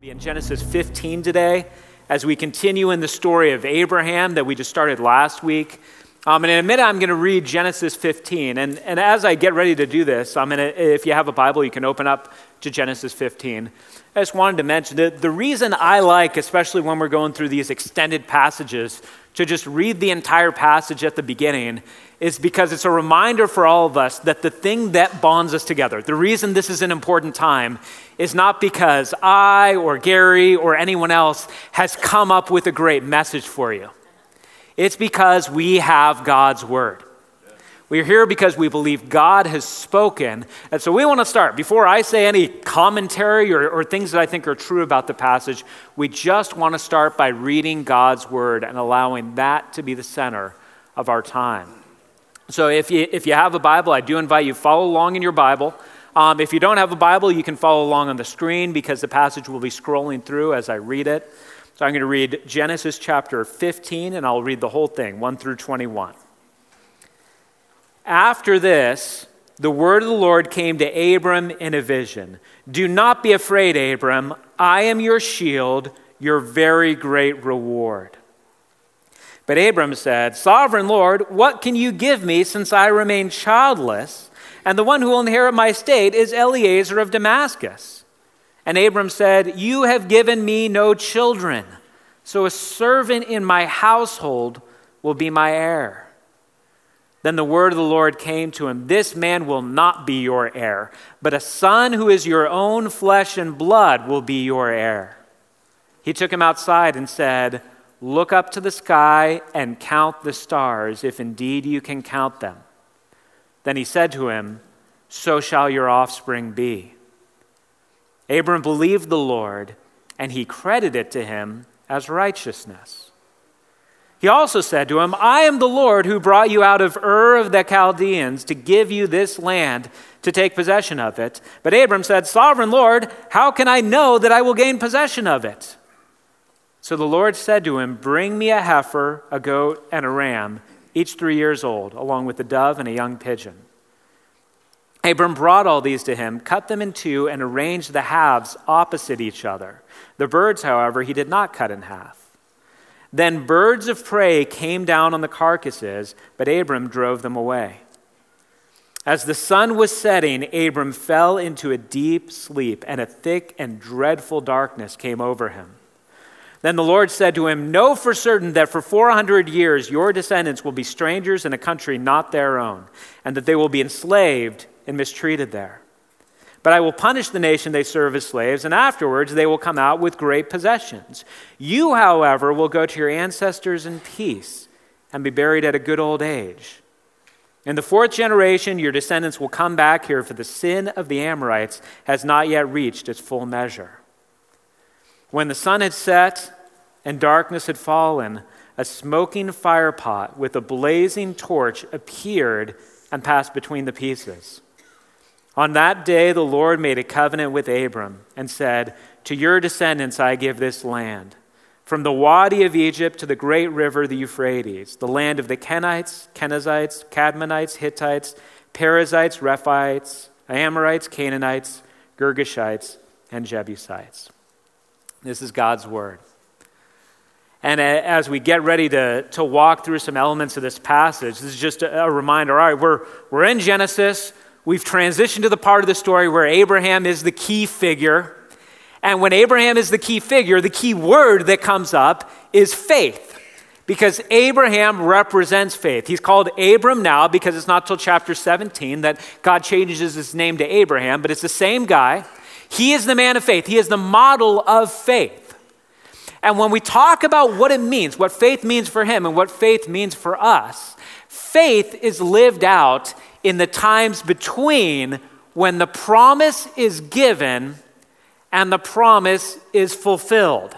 in Genesis 15 today as we continue in the story of Abraham that we just started last week. Um, and in a minute, I'm going to read Genesis 15. And, and as I get ready to do this, I'm to, if you have a Bible, you can open up to Genesis 15. I just wanted to mention that the reason I like, especially when we're going through these extended passages, to just read the entire passage at the beginning is because it's a reminder for all of us that the thing that bonds us together, the reason this is an important time, is not because I or Gary or anyone else has come up with a great message for you. It's because we have God's Word. We're here because we believe God has spoken. And so we want to start. Before I say any commentary or, or, things that I think are true about the passage, we just want to start by reading God's word and allowing that to be the center of our time. So if you, if you have a Bible, I do invite you follow along in your Bible. Um, if you don't have a Bible, you can follow along on the screen because the passage will be scrolling through as I read it. So I'm going to read Genesis chapter 15, and I'll read the whole thing, 1 through 21. After this, the word of the Lord came to Abram in a vision Do not be afraid, Abram. I am your shield, your very great reward. But Abram said, Sovereign Lord, what can you give me since I remain childless? And the one who will inherit my estate is Eliezer of Damascus. And Abram said, You have given me no children, so a servant in my household will be my heir. Then the word of the Lord came to him This man will not be your heir, but a son who is your own flesh and blood will be your heir. He took him outside and said, Look up to the sky and count the stars, if indeed you can count them. Then he said to him, So shall your offspring be. Abram believed the Lord, and he credited it to him as righteousness. He also said to him, I am the Lord who brought you out of Ur of the Chaldeans to give you this land to take possession of it. But Abram said, Sovereign Lord, how can I know that I will gain possession of it? So the Lord said to him, Bring me a heifer, a goat, and a ram, each three years old, along with a dove and a young pigeon. Abram brought all these to him, cut them in two, and arranged the halves opposite each other. The birds, however, he did not cut in half. Then birds of prey came down on the carcasses, but Abram drove them away. As the sun was setting, Abram fell into a deep sleep, and a thick and dreadful darkness came over him. Then the Lord said to him, Know for certain that for 400 years your descendants will be strangers in a country not their own, and that they will be enslaved and mistreated there. But I will punish the nation they serve as slaves, and afterwards they will come out with great possessions. You, however, will go to your ancestors in peace and be buried at a good old age. In the fourth generation, your descendants will come back here, for the sin of the Amorites has not yet reached its full measure. When the sun had set and darkness had fallen, a smoking firepot with a blazing torch appeared and passed between the pieces. On that day, the Lord made a covenant with Abram and said, To your descendants I give this land. From the Wadi of Egypt to the great river, the Euphrates, the land of the Kenites, Kenizzites, Kadmonites, Hittites, Perizzites, Rephaites, Amorites, Canaanites, Girgashites, and Jebusites. This is God's word. And as we get ready to, to walk through some elements of this passage, this is just a, a reminder. All right, we're, we're in Genesis. We've transitioned to the part of the story where Abraham is the key figure. And when Abraham is the key figure, the key word that comes up is faith. Because Abraham represents faith. He's called Abram now because it's not till chapter 17 that God changes his name to Abraham, but it's the same guy. He is the man of faith, he is the model of faith. And when we talk about what it means, what faith means for him and what faith means for us, faith is lived out in the times between when the promise is given and the promise is fulfilled.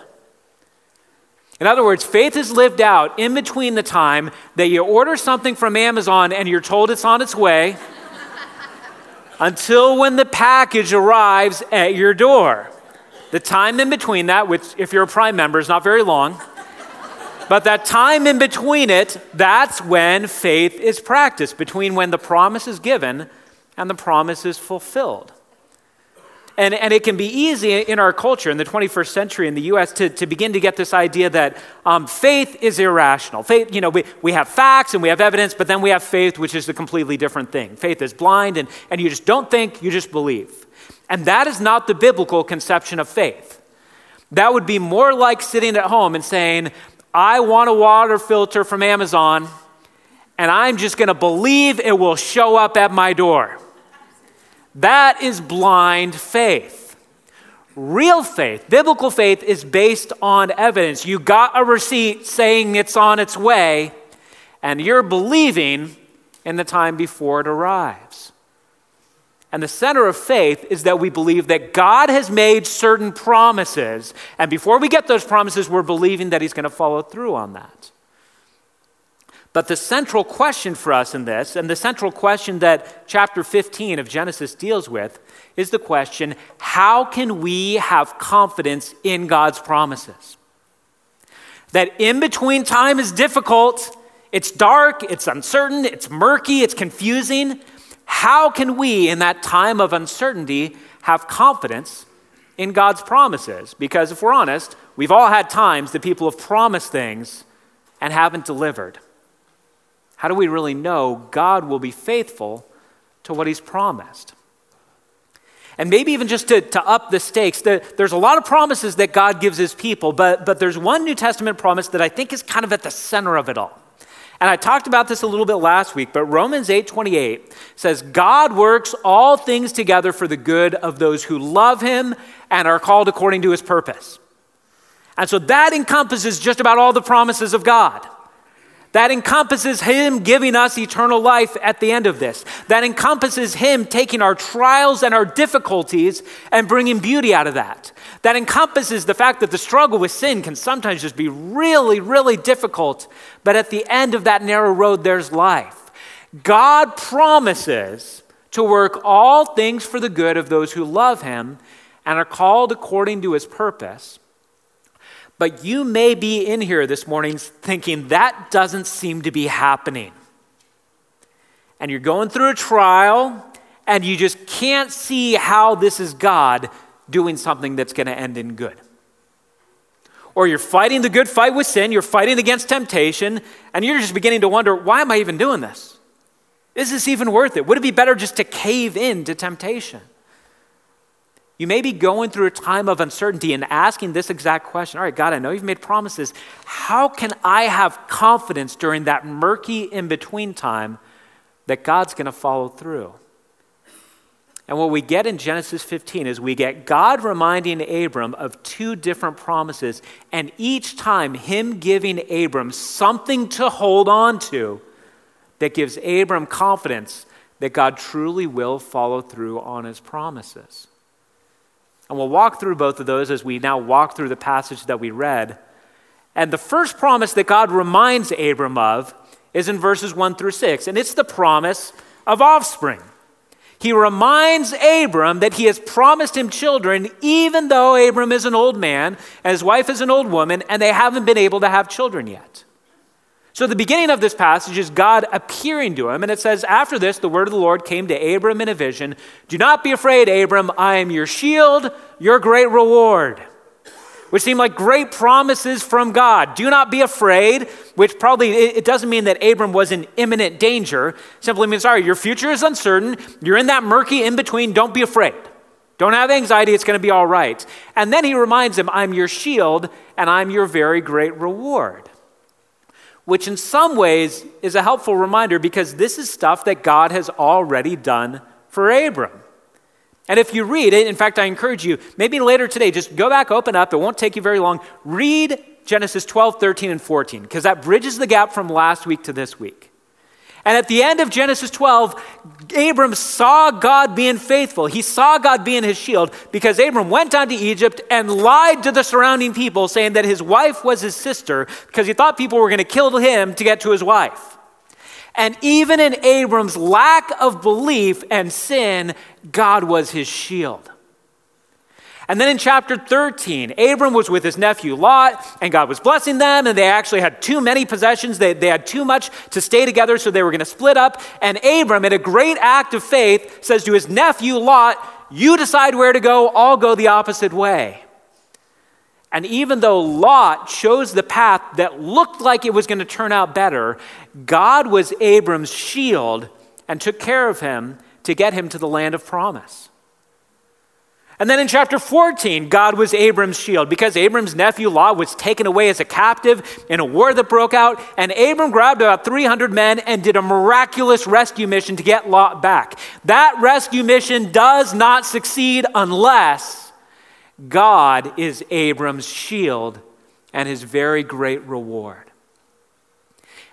In other words, faith is lived out in between the time that you order something from Amazon and you're told it's on its way until when the package arrives at your door. The time in between that, which, if you're a Prime member, is not very long, but that time in between it, that's when faith is practiced, between when the promise is given and the promise is fulfilled. And, and it can be easy in our culture in the 21st century in the US to, to begin to get this idea that um, faith is irrational. Faith, you know, we, we have facts and we have evidence, but then we have faith, which is a completely different thing. Faith is blind and, and you just don't think, you just believe. And that is not the biblical conception of faith. That would be more like sitting at home and saying, I want a water filter from Amazon, and I'm just going to believe it will show up at my door. That is blind faith. Real faith, biblical faith, is based on evidence. You got a receipt saying it's on its way, and you're believing in the time before it arrives. And the center of faith is that we believe that God has made certain promises, and before we get those promises, we're believing that He's going to follow through on that. But the central question for us in this, and the central question that chapter 15 of Genesis deals with, is the question how can we have confidence in God's promises? That in between time is difficult, it's dark, it's uncertain, it's murky, it's confusing. How can we, in that time of uncertainty, have confidence in God's promises? Because if we're honest, we've all had times that people have promised things and haven't delivered. How do we really know God will be faithful to what He's promised? And maybe even just to, to up the stakes, the, there's a lot of promises that God gives His people, but, but there's one New Testament promise that I think is kind of at the center of it all. And I talked about this a little bit last week, but Romans 8:28 says God works all things together for the good of those who love him and are called according to his purpose. And so that encompasses just about all the promises of God. That encompasses Him giving us eternal life at the end of this. That encompasses Him taking our trials and our difficulties and bringing beauty out of that. That encompasses the fact that the struggle with sin can sometimes just be really, really difficult, but at the end of that narrow road, there's life. God promises to work all things for the good of those who love Him and are called according to His purpose. But you may be in here this morning thinking that doesn't seem to be happening. And you're going through a trial and you just can't see how this is God doing something that's going to end in good. Or you're fighting the good fight with sin, you're fighting against temptation, and you're just beginning to wonder, why am I even doing this? Is this even worth it? Would it be better just to cave in to temptation? You may be going through a time of uncertainty and asking this exact question All right, God, I know you've made promises. How can I have confidence during that murky in between time that God's going to follow through? And what we get in Genesis 15 is we get God reminding Abram of two different promises, and each time Him giving Abram something to hold on to that gives Abram confidence that God truly will follow through on His promises. And we'll walk through both of those as we now walk through the passage that we read. And the first promise that God reminds Abram of is in verses 1 through 6, and it's the promise of offspring. He reminds Abram that he has promised him children, even though Abram is an old man and his wife is an old woman, and they haven't been able to have children yet. So, the beginning of this passage is God appearing to him, and it says, After this, the word of the Lord came to Abram in a vision Do not be afraid, Abram. I am your shield, your great reward. Which seem like great promises from God. Do not be afraid, which probably it doesn't mean that Abram was in imminent danger. Simply means, sorry, your future is uncertain. You're in that murky in between. Don't be afraid. Don't have anxiety. It's going to be all right. And then he reminds him, I'm your shield, and I'm your very great reward which in some ways is a helpful reminder because this is stuff that God has already done for Abram. And if you read it, in fact, I encourage you, maybe later today, just go back, open up, it won't take you very long. Read Genesis 12, 13, and 14, because that bridges the gap from last week to this week. And at the end of Genesis 12, Abram saw God being faithful. He saw God being his shield because Abram went down to Egypt and lied to the surrounding people, saying that his wife was his sister because he thought people were going to kill him to get to his wife. And even in Abram's lack of belief and sin, God was his shield. And then in chapter 13, Abram was with his nephew Lot, and God was blessing them, and they actually had too many possessions. They, they had too much to stay together, so they were going to split up. And Abram, in a great act of faith, says to his nephew Lot, you decide where to go, I'll go the opposite way. And even though Lot chose the path that looked like it was going to turn out better, God was Abram's shield and took care of him to get him to the land of promise. And then in chapter 14, God was Abram's shield because Abram's nephew Lot was taken away as a captive in a war that broke out. And Abram grabbed about 300 men and did a miraculous rescue mission to get Lot back. That rescue mission does not succeed unless God is Abram's shield and his very great reward.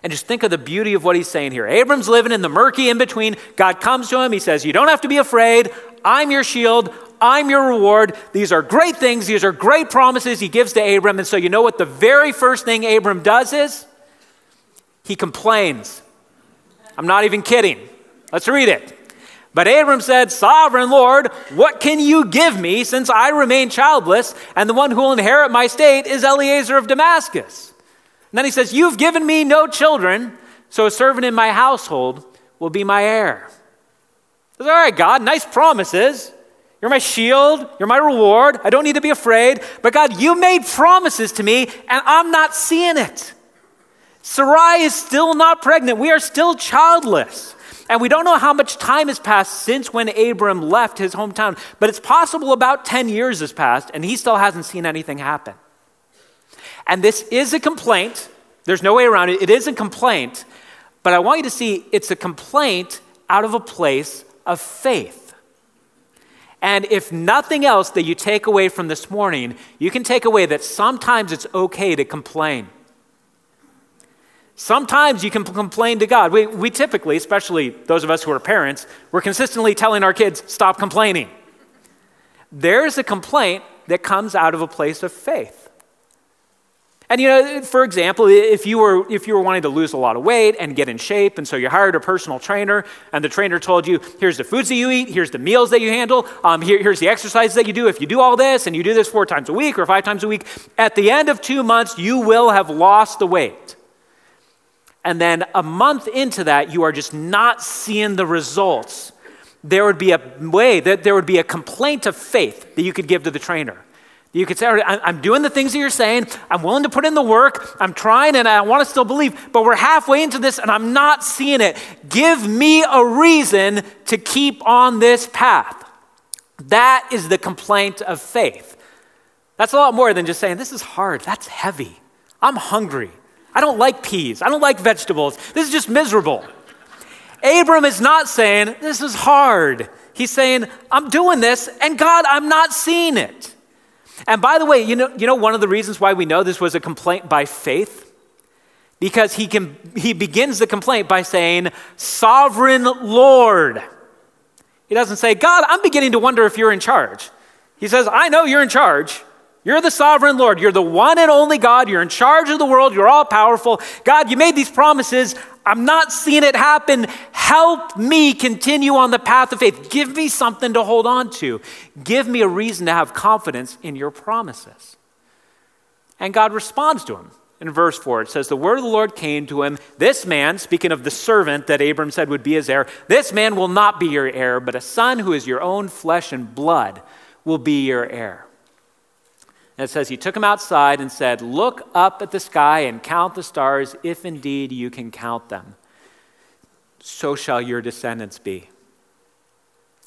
And just think of the beauty of what he's saying here. Abram's living in the murky in between. God comes to him. He says, You don't have to be afraid. I'm your shield. I'm your reward. These are great things. These are great promises he gives to Abram. And so, you know what the very first thing Abram does is? He complains. I'm not even kidding. Let's read it. But Abram said, Sovereign Lord, what can you give me since I remain childless, and the one who will inherit my state is Eliezer of Damascus? And then he says, You've given me no children, so a servant in my household will be my heir. Says, All right, God, nice promises. You're my shield. You're my reward. I don't need to be afraid. But God, you made promises to me, and I'm not seeing it. Sarai is still not pregnant. We are still childless. And we don't know how much time has passed since when Abram left his hometown, but it's possible about 10 years has passed, and he still hasn't seen anything happen. And this is a complaint. There's no way around it. It is a complaint, but I want you to see it's a complaint out of a place of faith. And if nothing else that you take away from this morning, you can take away that sometimes it's okay to complain. Sometimes you can complain to God. We, we typically, especially those of us who are parents, we're consistently telling our kids, stop complaining. There's a complaint that comes out of a place of faith. And you know, for example, if you were if you were wanting to lose a lot of weight and get in shape, and so you hired a personal trainer, and the trainer told you, "Here's the foods that you eat, here's the meals that you handle, um, here, here's the exercises that you do. If you do all this and you do this four times a week or five times a week, at the end of two months, you will have lost the weight." And then a month into that, you are just not seeing the results. There would be a way that there would be a complaint of faith that you could give to the trainer. You could say, I'm doing the things that you're saying. I'm willing to put in the work. I'm trying and I want to still believe, but we're halfway into this and I'm not seeing it. Give me a reason to keep on this path. That is the complaint of faith. That's a lot more than just saying, This is hard. That's heavy. I'm hungry. I don't like peas. I don't like vegetables. This is just miserable. Abram is not saying, This is hard. He's saying, I'm doing this, and God, I'm not seeing it. And by the way, you know, you know one of the reasons why we know this was a complaint by faith? Because he, can, he begins the complaint by saying, Sovereign Lord. He doesn't say, God, I'm beginning to wonder if you're in charge. He says, I know you're in charge. You're the sovereign Lord. You're the one and only God. You're in charge of the world. You're all powerful. God, you made these promises. I'm not seeing it happen. Help me continue on the path of faith. Give me something to hold on to. Give me a reason to have confidence in your promises. And God responds to him. In verse 4, it says, The word of the Lord came to him. This man, speaking of the servant that Abram said would be his heir, this man will not be your heir, but a son who is your own flesh and blood will be your heir. And it says, He took him outside and said, Look up at the sky and count the stars, if indeed you can count them. So shall your descendants be.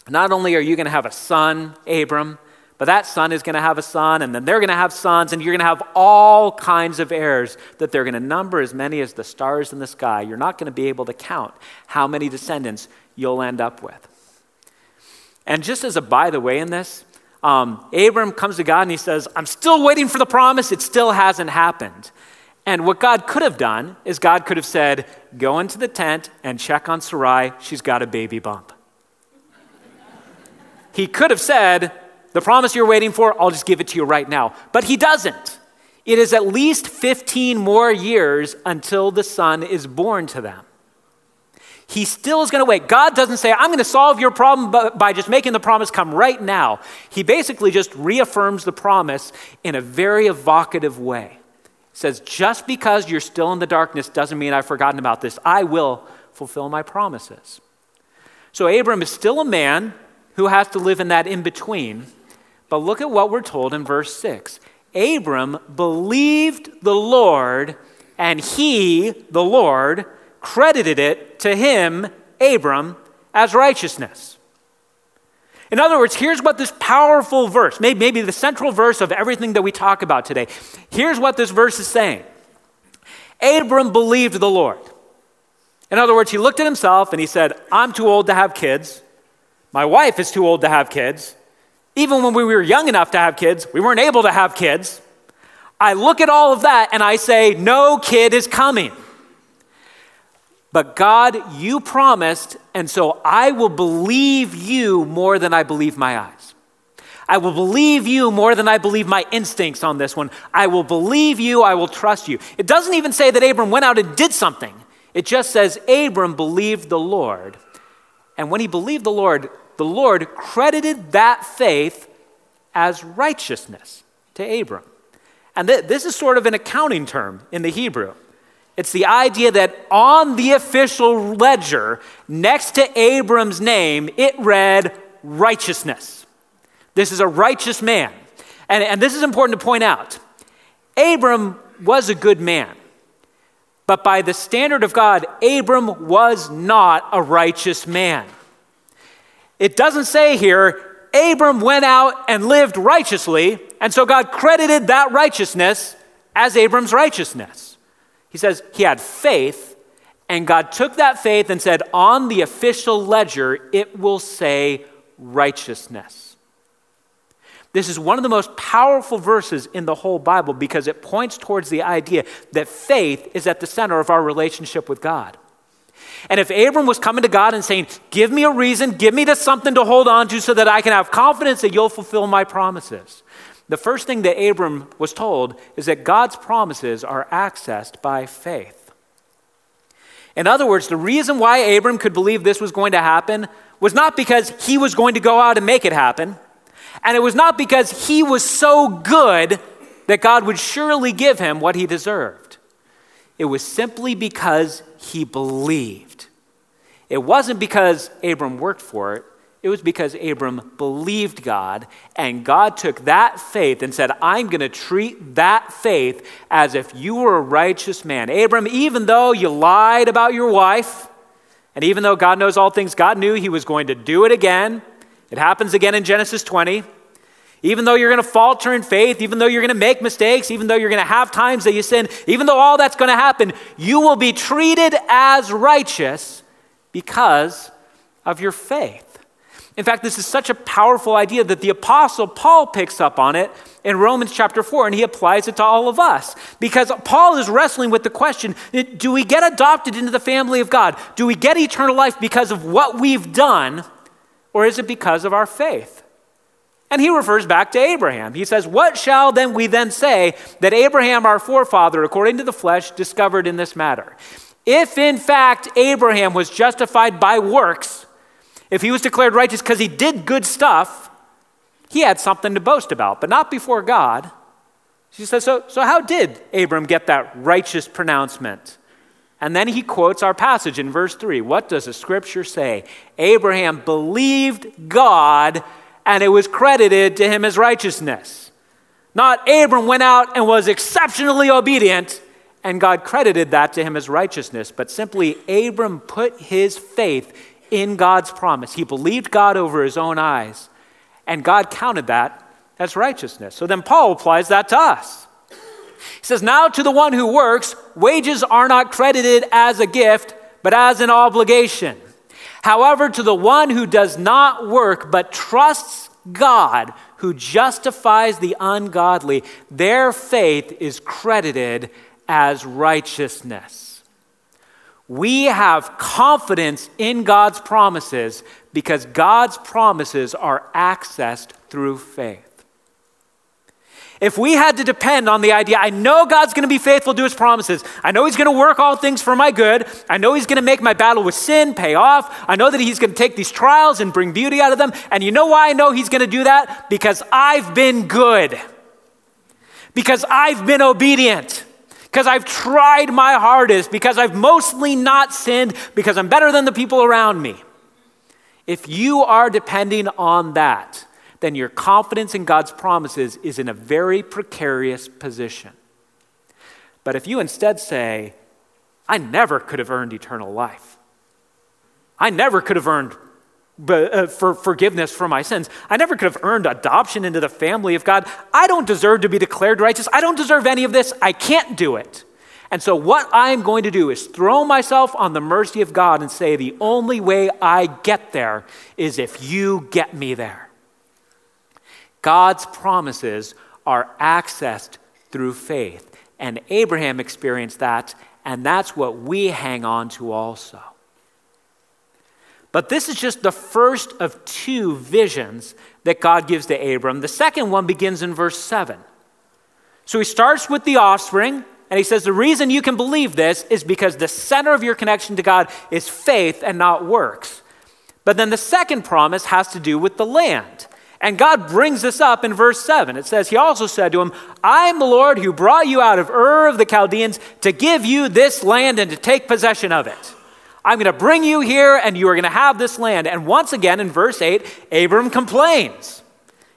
Not only are you going to have a son, Abram, but that son is going to have a son, and then they're going to have sons, and you're going to have all kinds of heirs that they're going to number as many as the stars in the sky. You're not going to be able to count how many descendants you'll end up with. And just as a by the way in this, um, Abram comes to God and he says, I'm still waiting for the promise. It still hasn't happened. And what God could have done is God could have said, Go into the tent and check on Sarai. She's got a baby bump. he could have said, The promise you're waiting for, I'll just give it to you right now. But he doesn't. It is at least 15 more years until the son is born to them he still is going to wait. God doesn't say, I'm going to solve your problem by just making the promise come right now. He basically just reaffirms the promise in a very evocative way. Says, Just because you're still in the darkness doesn't mean I've forgotten about this. I will fulfill my promises. So Abram is still a man who has to live in that in between. But look at what we're told in verse 6 Abram believed the Lord, and he, the Lord, credited it to him, Abram, as righteousness. In other words, here's what this powerful verse, maybe the central verse of everything that we talk about today, here's what this verse is saying Abram believed the Lord. In other words, he looked at himself and he said, I'm too old to have kids. My wife is too old to have kids. Even when we were young enough to have kids, we weren't able to have kids. I look at all of that and I say, No kid is coming. But God, you promised, and so I will believe you more than I believe my eyes. I will believe you more than I believe my instincts on this one. I will believe you, I will trust you. It doesn't even say that Abram went out and did something, it just says Abram believed the Lord. And when he believed the Lord, the Lord credited that faith as righteousness to Abram. And th- this is sort of an accounting term in the Hebrew. It's the idea that on the official ledger, next to Abram's name, it read righteousness. This is a righteous man. And, and this is important to point out. Abram was a good man. But by the standard of God, Abram was not a righteous man. It doesn't say here, Abram went out and lived righteously, and so God credited that righteousness as Abram's righteousness. He says he had faith, and God took that faith and said, on the official ledger, it will say righteousness. This is one of the most powerful verses in the whole Bible because it points towards the idea that faith is at the center of our relationship with God. And if Abram was coming to God and saying, Give me a reason, give me something to hold on to so that I can have confidence that you'll fulfill my promises, the first thing that Abram was told is that God's promises are accessed by faith. In other words, the reason why Abram could believe this was going to happen was not because he was going to go out and make it happen, and it was not because he was so good that God would surely give him what he deserved. It was simply because he believed. It wasn't because Abram worked for it, it was because Abram believed God, and God took that faith and said, I'm going to treat that faith as if you were a righteous man. Abram, even though you lied about your wife, and even though God knows all things, God knew he was going to do it again. It happens again in Genesis 20. Even though you're going to falter in faith, even though you're going to make mistakes, even though you're going to have times that you sin, even though all that's going to happen, you will be treated as righteous because of your faith. In fact, this is such a powerful idea that the Apostle Paul picks up on it in Romans chapter 4, and he applies it to all of us. Because Paul is wrestling with the question do we get adopted into the family of God? Do we get eternal life because of what we've done, or is it because of our faith? And he refers back to Abraham. He says, What shall then we then say that Abraham, our forefather, according to the flesh, discovered in this matter? If in fact Abraham was justified by works, if he was declared righteous because he did good stuff, he had something to boast about, but not before God. She says, So, so how did Abram get that righteous pronouncement? And then he quotes our passage in verse 3. What does the scripture say? Abraham believed God and it was credited to him as righteousness. Not Abram went out and was exceptionally obedient, and God credited that to him as righteousness, but simply Abram put his faith in God's promise. He believed God over his own eyes, and God counted that as righteousness. So then Paul applies that to us. He says, Now to the one who works, wages are not credited as a gift, but as an obligation. However, to the one who does not work but trusts God, who justifies the ungodly, their faith is credited as righteousness. We have confidence in God's promises because God's promises are accessed through faith. If we had to depend on the idea, I know God's going to be faithful to his promises. I know he's going to work all things for my good. I know he's going to make my battle with sin pay off. I know that he's going to take these trials and bring beauty out of them. And you know why I know he's going to do that? Because I've been good. Because I've been obedient. Because I've tried my hardest. Because I've mostly not sinned. Because I'm better than the people around me. If you are depending on that, then your confidence in God's promises is in a very precarious position. But if you instead say, I never could have earned eternal life, I never could have earned Uh, for forgiveness for my sins. I never could have earned adoption into the family of God. I don't deserve to be declared righteous. I don't deserve any of this. I can't do it. And so, what I'm going to do is throw myself on the mercy of God and say, the only way I get there is if you get me there. God's promises are accessed through faith. And Abraham experienced that, and that's what we hang on to also. But this is just the first of two visions that God gives to Abram. The second one begins in verse 7. So he starts with the offspring, and he says, The reason you can believe this is because the center of your connection to God is faith and not works. But then the second promise has to do with the land. And God brings this up in verse 7. It says, He also said to him, I am the Lord who brought you out of Ur of the Chaldeans to give you this land and to take possession of it. I'm going to bring you here and you are going to have this land. And once again in verse 8, Abram complains.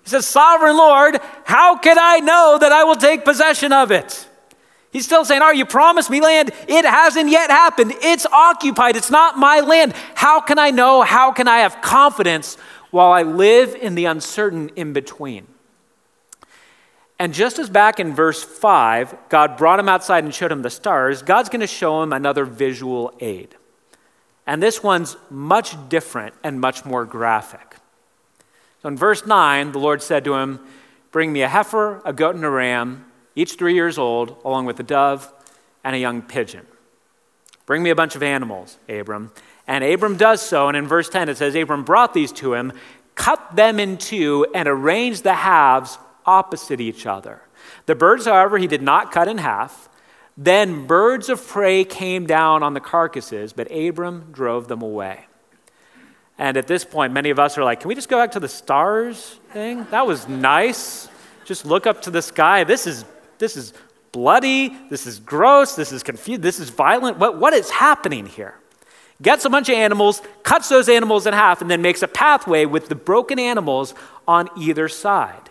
He says, Sovereign Lord, how can I know that I will take possession of it? He's still saying, Are you promised me land? It hasn't yet happened. It's occupied. It's not my land. How can I know? How can I have confidence while I live in the uncertain in between? And just as back in verse 5, God brought him outside and showed him the stars, God's going to show him another visual aid. And this one's much different and much more graphic. So in verse 9, the Lord said to him, Bring me a heifer, a goat, and a ram each three years old, along with a dove and a young pigeon. Bring me a bunch of animals, Abram. And Abram does so. And in verse 10, it says, Abram brought these to him, cut them in two, and arranged the halves opposite each other. The birds, however, he did not cut in half. Then birds of prey came down on the carcasses, but Abram drove them away. And at this point, many of us are like, can we just go back to the stars thing? That was nice. Just look up to the sky. This is this is bloody, this is gross, this is confused, this is violent. What, what is happening here? Gets a bunch of animals, cuts those animals in half, and then makes a pathway with the broken animals on either side.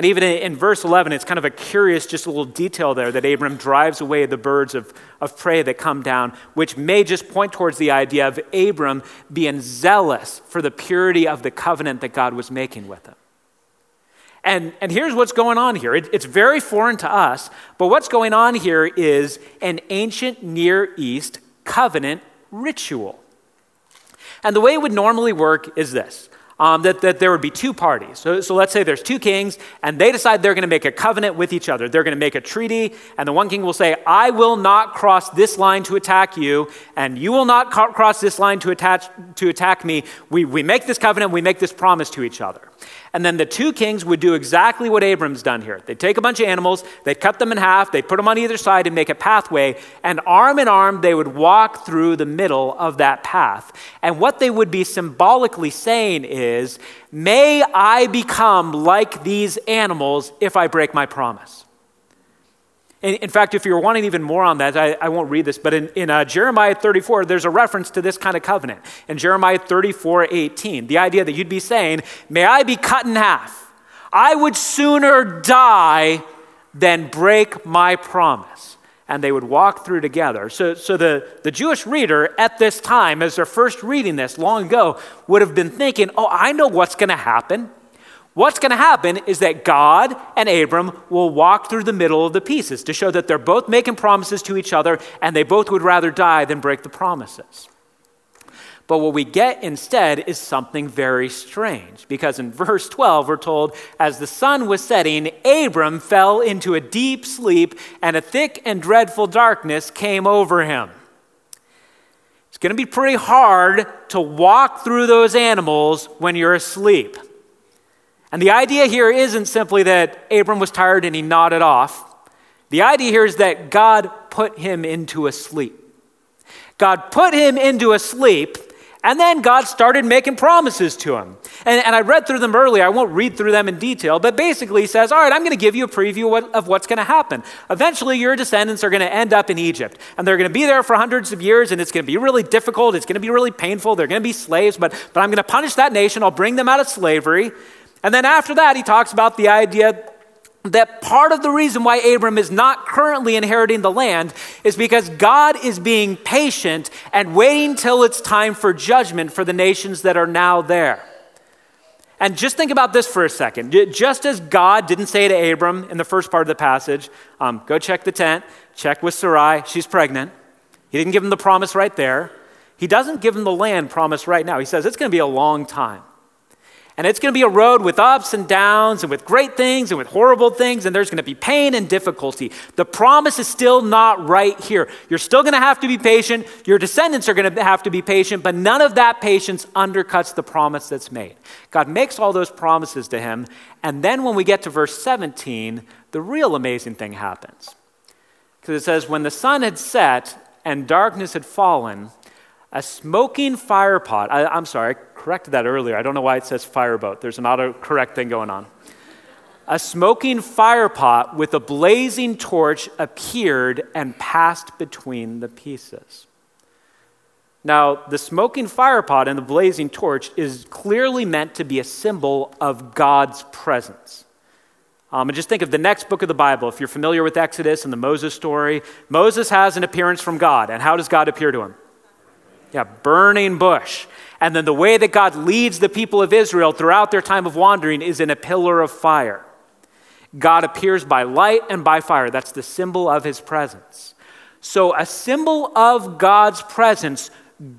And even in, verse 11, it's kind of a curious, just a little detail there that Abram drives away the birds of, of prey that come down, which may just point towards the idea of Abram being zealous for the purity of the covenant that God was making with him. And, and here's what's going on here. It, it's very foreign to us, but what's going on here is an ancient Near East covenant ritual. And the way it would normally work is this um, that, that there would be two parties. So, so let's say there's two kings, and they decide they're going to make a covenant with each other. They're going to make a treaty, and the one king will say, I will not cross this line to attack you, and you will not cross this line to, attach, to attack me. We, we make this covenant, we make this promise to each other. And then the two kings would do exactly what Abram's done here. They'd take a bunch of animals, they'd cut them in half, they'd put them on either side and make a pathway, and arm in arm, they would walk through the middle of that path. And what they would be symbolically saying is, May I become like these animals if I break my promise. In, in, fact, if you're wanting even more on that, I, I won't read this, but in, in uh, Jeremiah 34, there's a reference to this kind of covenant. In Jeremiah 34 18, the idea that you'd be saying, May I be cut in half. I would sooner die than break my promise. And they would walk through together. So, so the, the Jewish reader at this time, as they're first reading this long ago, would have been thinking, Oh, I know what's going to happen. What's going to happen is that God and Abram will walk through the middle of the pieces to show that they're both making promises to each other and they both would rather die than break the promises. But what we get instead is something very strange because in verse 12 we're told, as the sun was setting, Abram fell into a deep sleep and a thick and dreadful darkness came over him. It's going to be pretty hard to walk through those animals when you're asleep. And the idea here isn't simply that Abram was tired and he nodded off. The idea here is that God put him into a sleep. God put him into a sleep, And then God started making promises to him. And, and, I read through them earlier. I won't read through them in detail, but basically he says, All right, I'm going to give you a preview of what's going to happen. Eventually, your descendants are going to end up in Egypt. And they're going to be there for hundreds of years, and it's going to be really difficult. It's going to be really painful. They're going to be slaves, but, but I'm going to punish that nation. I'll bring them out of slavery. And then after that, he talks about the idea that part of the reason why Abram is not currently inheriting the land is because God is being patient and waiting till it's time for judgment for the nations that are now there. And just think about this for a second. Just as God didn't say to Abram in the first part of the passage, um, go check the tent, check with Sarai, she's pregnant. He didn't give him the promise right there. He doesn't give him the land promise right now. He says it's going to be a long time. And it's going to be a road with ups and downs and with great things and with horrible things, and there's going to be pain and difficulty. The promise is still not right here. You're still going to have to be patient. Your descendants are going to have to be patient, but none of that patience undercuts the promise that's made. God makes all those promises to him, and then when we get to verse 17, the real amazing thing happens. Because it says, When the sun had set and darkness had fallen, a smoking firepot, I, am sorry, corrected that earlier. I don't know why it says fireboat. There's an autocorrect thing going on. A smoking firepot with a blazing torch appeared and passed between the pieces. Now, the smoking firepot and the blazing torch is clearly meant to be a symbol of God's presence. Um, and just think of the next book of the Bible. If you're familiar with Exodus and the Moses story, Moses has an appearance from God. And how does God appear to him? Yeah, burning bush. And then the way that God leads the people of Israel throughout their time of wandering is in a pillar of fire. God appears by light and by fire. That's the symbol of his presence. So, a symbol of God's presence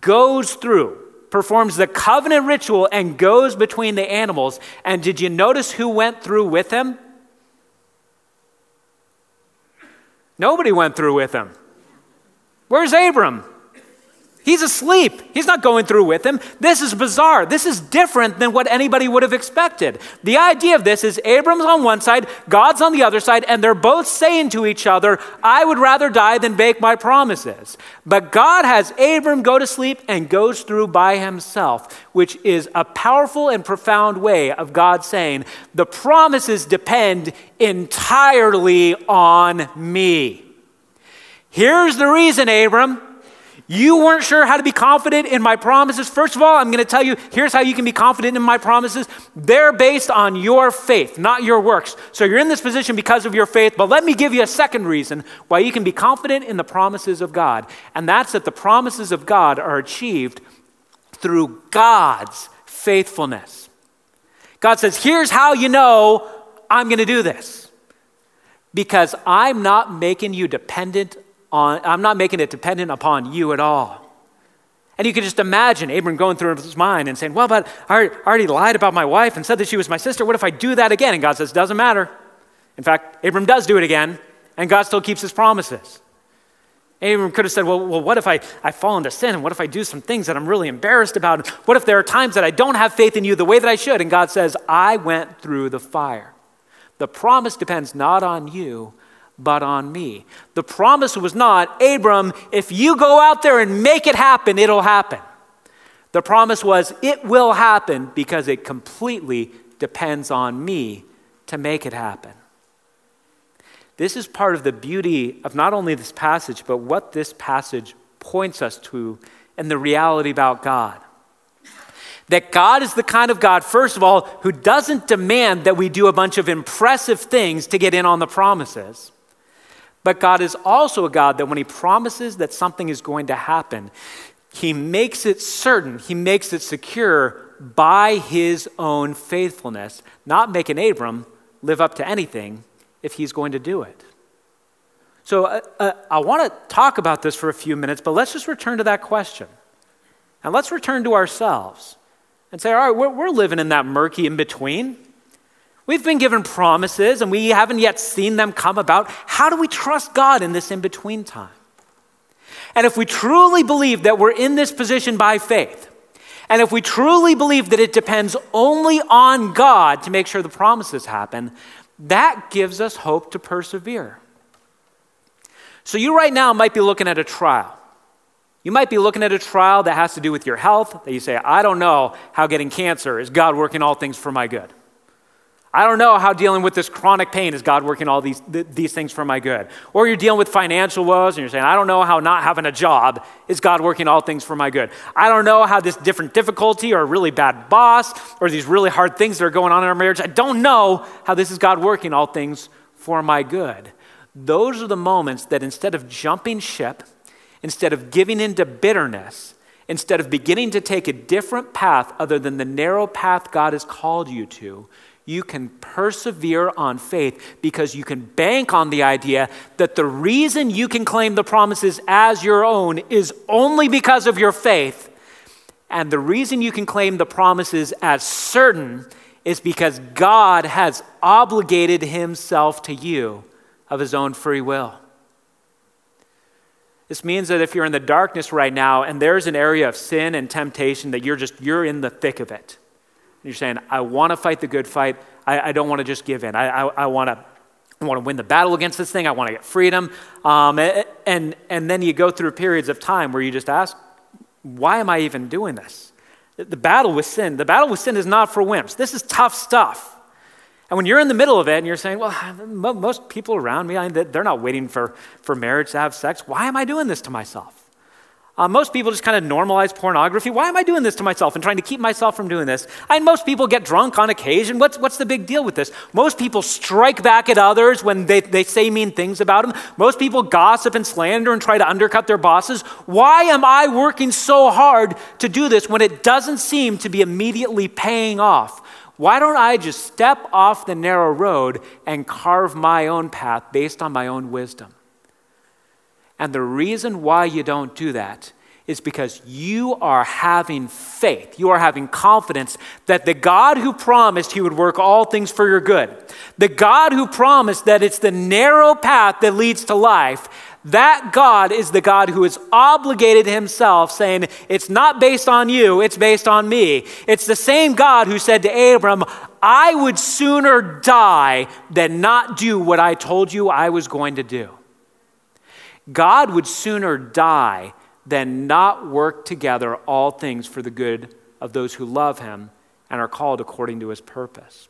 goes through, performs the covenant ritual, and goes between the animals. And did you notice who went through with him? Nobody went through with him. Where's Abram? He's asleep. He's not going through with him. This is bizarre. This is different than what anybody would have expected. The idea of this is Abram's on one side, God's on the other side, and they're both saying to each other, I would rather die than break my promises. But God has Abram go to sleep and goes through by himself, which is a powerful and profound way of God saying, The promises depend entirely on me. Here's the reason, Abram. You weren't sure how to be confident in my promises. First of all, I'm going to tell you here's how you can be confident in my promises. They're based on your faith, not your works. So you're in this position because of your faith, but let me give you a second reason why you can be confident in the promises of God. And that's that the promises of God are achieved through God's faithfulness. God says, here's how you know I'm going to do this. Because I'm not making you dependent on, I'm not making it dependent upon you at all. And you can just imagine Abram going through his mind and saying, Well, but I already lied about my wife and said that she was my sister. What if I do that again? And God says, Doesn't matter. In fact, Abram does do it again, and God still keeps his promises. Abram could have said, well, well, what if I, I fall into sin? And what if I do some things that I'm really embarrassed about? What if there are times that I don't have faith in you the way that I should? And God says, I went through the fire. The promise depends not on you, but on me. The promise was not, Abram, if you go out there and make it happen, it'll happen. The promise was, it will happen because it completely depends on me to make it happen. This is part of the beauty of not only this passage, but what this passage points us to and the reality about God. That God is the kind of God, first of all, who doesn't demand that we do a bunch of impressive things to get in on the promises. But God is also a God that when He promises that something is going to happen, He makes it certain, He makes it secure by His own faithfulness, not making Abram live up to anything if He's going to do it. So uh, uh, I want to talk about this for a few minutes, but let's just return to that question. And let's return to ourselves and say, all right, we're, we're living in that murky in between. We've been given promises and we haven't yet seen them come about. How do we trust God in this in between time? And if we truly believe that we're in this position by faith, and if we truly believe that it depends only on God to make sure the promises happen, that gives us hope to persevere. So, you right now might be looking at a trial. You might be looking at a trial that has to do with your health, that you say, I don't know how getting cancer is God working all things for my good. I don't know how dealing with this chronic pain is God working all these, th- these things for my good. Or you're dealing with financial woes and you're saying, I don't know how not having a job is God working all things for my good. I don't know how this different difficulty or a really bad boss or these really hard things that are going on in our marriage, I don't know how this is God working all things for my good. Those are the moments that instead of jumping ship, instead of giving into bitterness, instead of beginning to take a different path other than the narrow path God has called you to, you can persevere on faith because you can bank on the idea that the reason you can claim the promises as your own is only because of your faith. And the reason you can claim the promises as certain is because God has obligated himself to you of his own free will. This means that if you're in the darkness right now and there's an area of sin and temptation that you're just you're in the thick of it you're saying, I want to fight the good fight. I, I don't want to just give in. I, I, I want to. I want to win the battle against this thing. I want to get freedom. Um, and, and then you go through periods of time where you just ask, why am I even doing this? The battle with sin, the battle with sin is not for wimps. This is tough stuff. And when you're in the middle of it and you're saying, well, most people around me, they're not waiting for, for marriage to have sex. Why am I doing this to myself? Uh, most people just kind of normalize pornography. Why am I doing this to myself and trying to keep myself from doing this? And most people get drunk on occasion. What's, what's the big deal with this? Most people strike back at others when they, they say mean things about them. Most people gossip and slander and try to undercut their bosses. Why am I working so hard to do this when it doesn't seem to be immediately paying off? Why don't I just step off the narrow road and carve my own path based on my own wisdom? And the reason why you don't do that is because you are having faith. You are having confidence that the God who promised he would work all things for your good, the God who promised that it's the narrow path that leads to life, that God is the God who has obligated himself, saying, It's not based on you, it's based on me. It's the same God who said to Abram, I would sooner die than not do what I told you I was going to do. God would sooner die than not work together all things for the good of those who love him and are called according to his purpose.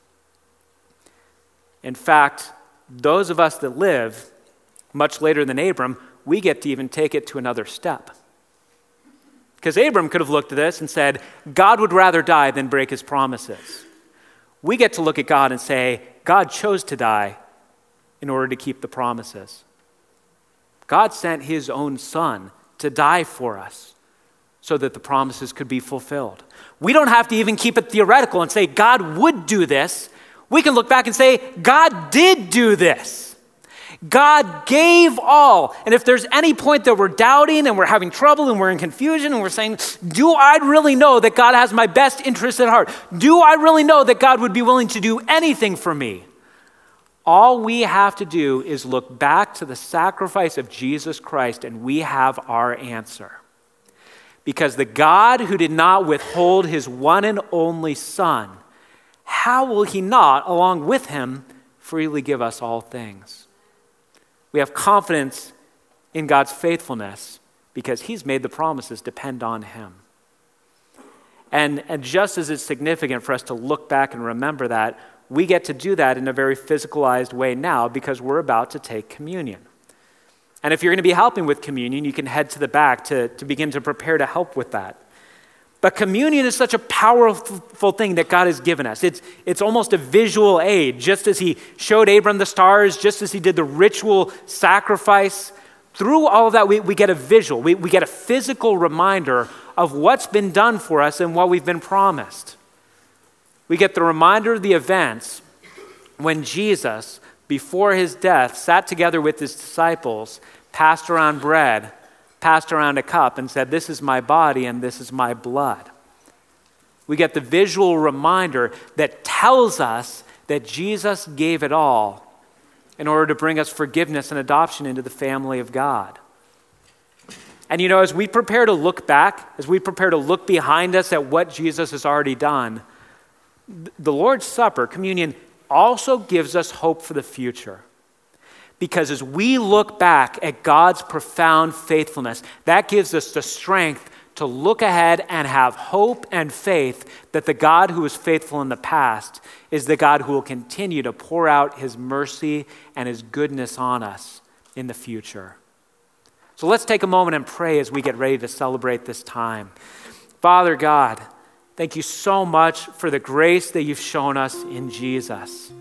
In fact, those of us that live much later than Abram, we get to even take it to another step. Because Abram could have looked at this and said, God would rather die than break his promises. We get to look at God and say, God chose to die in order to keep the promises. God sent his own son to die for us so that the promises could be fulfilled. We don't have to even keep it theoretical and say God would do this. We can look back and say God did do this. God gave all. And if there's any point that we're doubting and we're having trouble and we're in confusion and we're saying, Do I really know that God has my best interest at heart? Do I really know that God would be willing to do anything for me? All we have to do is look back to the sacrifice of Jesus Christ, and we have our answer. Because the God who did not withhold his one and only Son, how will he not, along with him, freely give us all things? We have confidence in God's faithfulness because he's made the promises depend on him. And, and just as it's significant for us to look back and remember that, we get to do that in a very physicalized way now because we're about to take communion. And if you're going to be helping with communion, you can head to the back to, to begin to prepare to help with that. But communion is such a powerful thing that God has given us. It's, it's almost a visual aid, just as He showed Abram the stars, just as He did the ritual sacrifice. Through all of that, we, we get a visual, we, we get a physical reminder of what's been done for us and what we've been promised we get the reminder of the events when Jesus, before his death, sat together with his disciples, passed around bread, passed around a cup, and said, This is my body and this is my blood. We get the visual reminder that tells us that Jesus gave it all in order to bring us forgiveness and adoption into the family of God. And you know, as we prepare to look back, as we prepare to look behind us at what Jesus has already done, the Lord's Supper, communion, also gives us hope for the future. Because as we look back at God's profound faithfulness, that gives us the strength to look ahead and have hope and faith that the God who was faithful in the past is the God who will continue to pour out his mercy and his goodness on us in the future. So let's take a moment and pray as we get ready to celebrate this time. Father God, thank you so much for the grace that you've shown us in Jesus.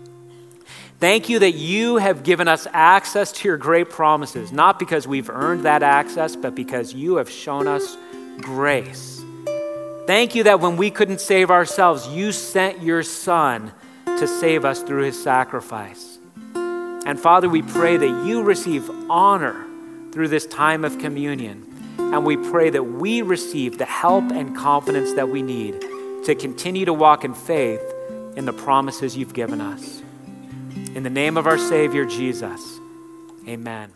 Thank you that you have given us access to your great promises, not because we've earned that access, but because you have shown us grace. Thank you that when we couldn't save ourselves, you sent your Son to save us through his sacrifice. And Father, we pray that you receive honor through this time of communion. And we pray that we receive the help and confidence that we need to continue to walk in faith in the promises you've given us. In the name of our Savior, Jesus, amen.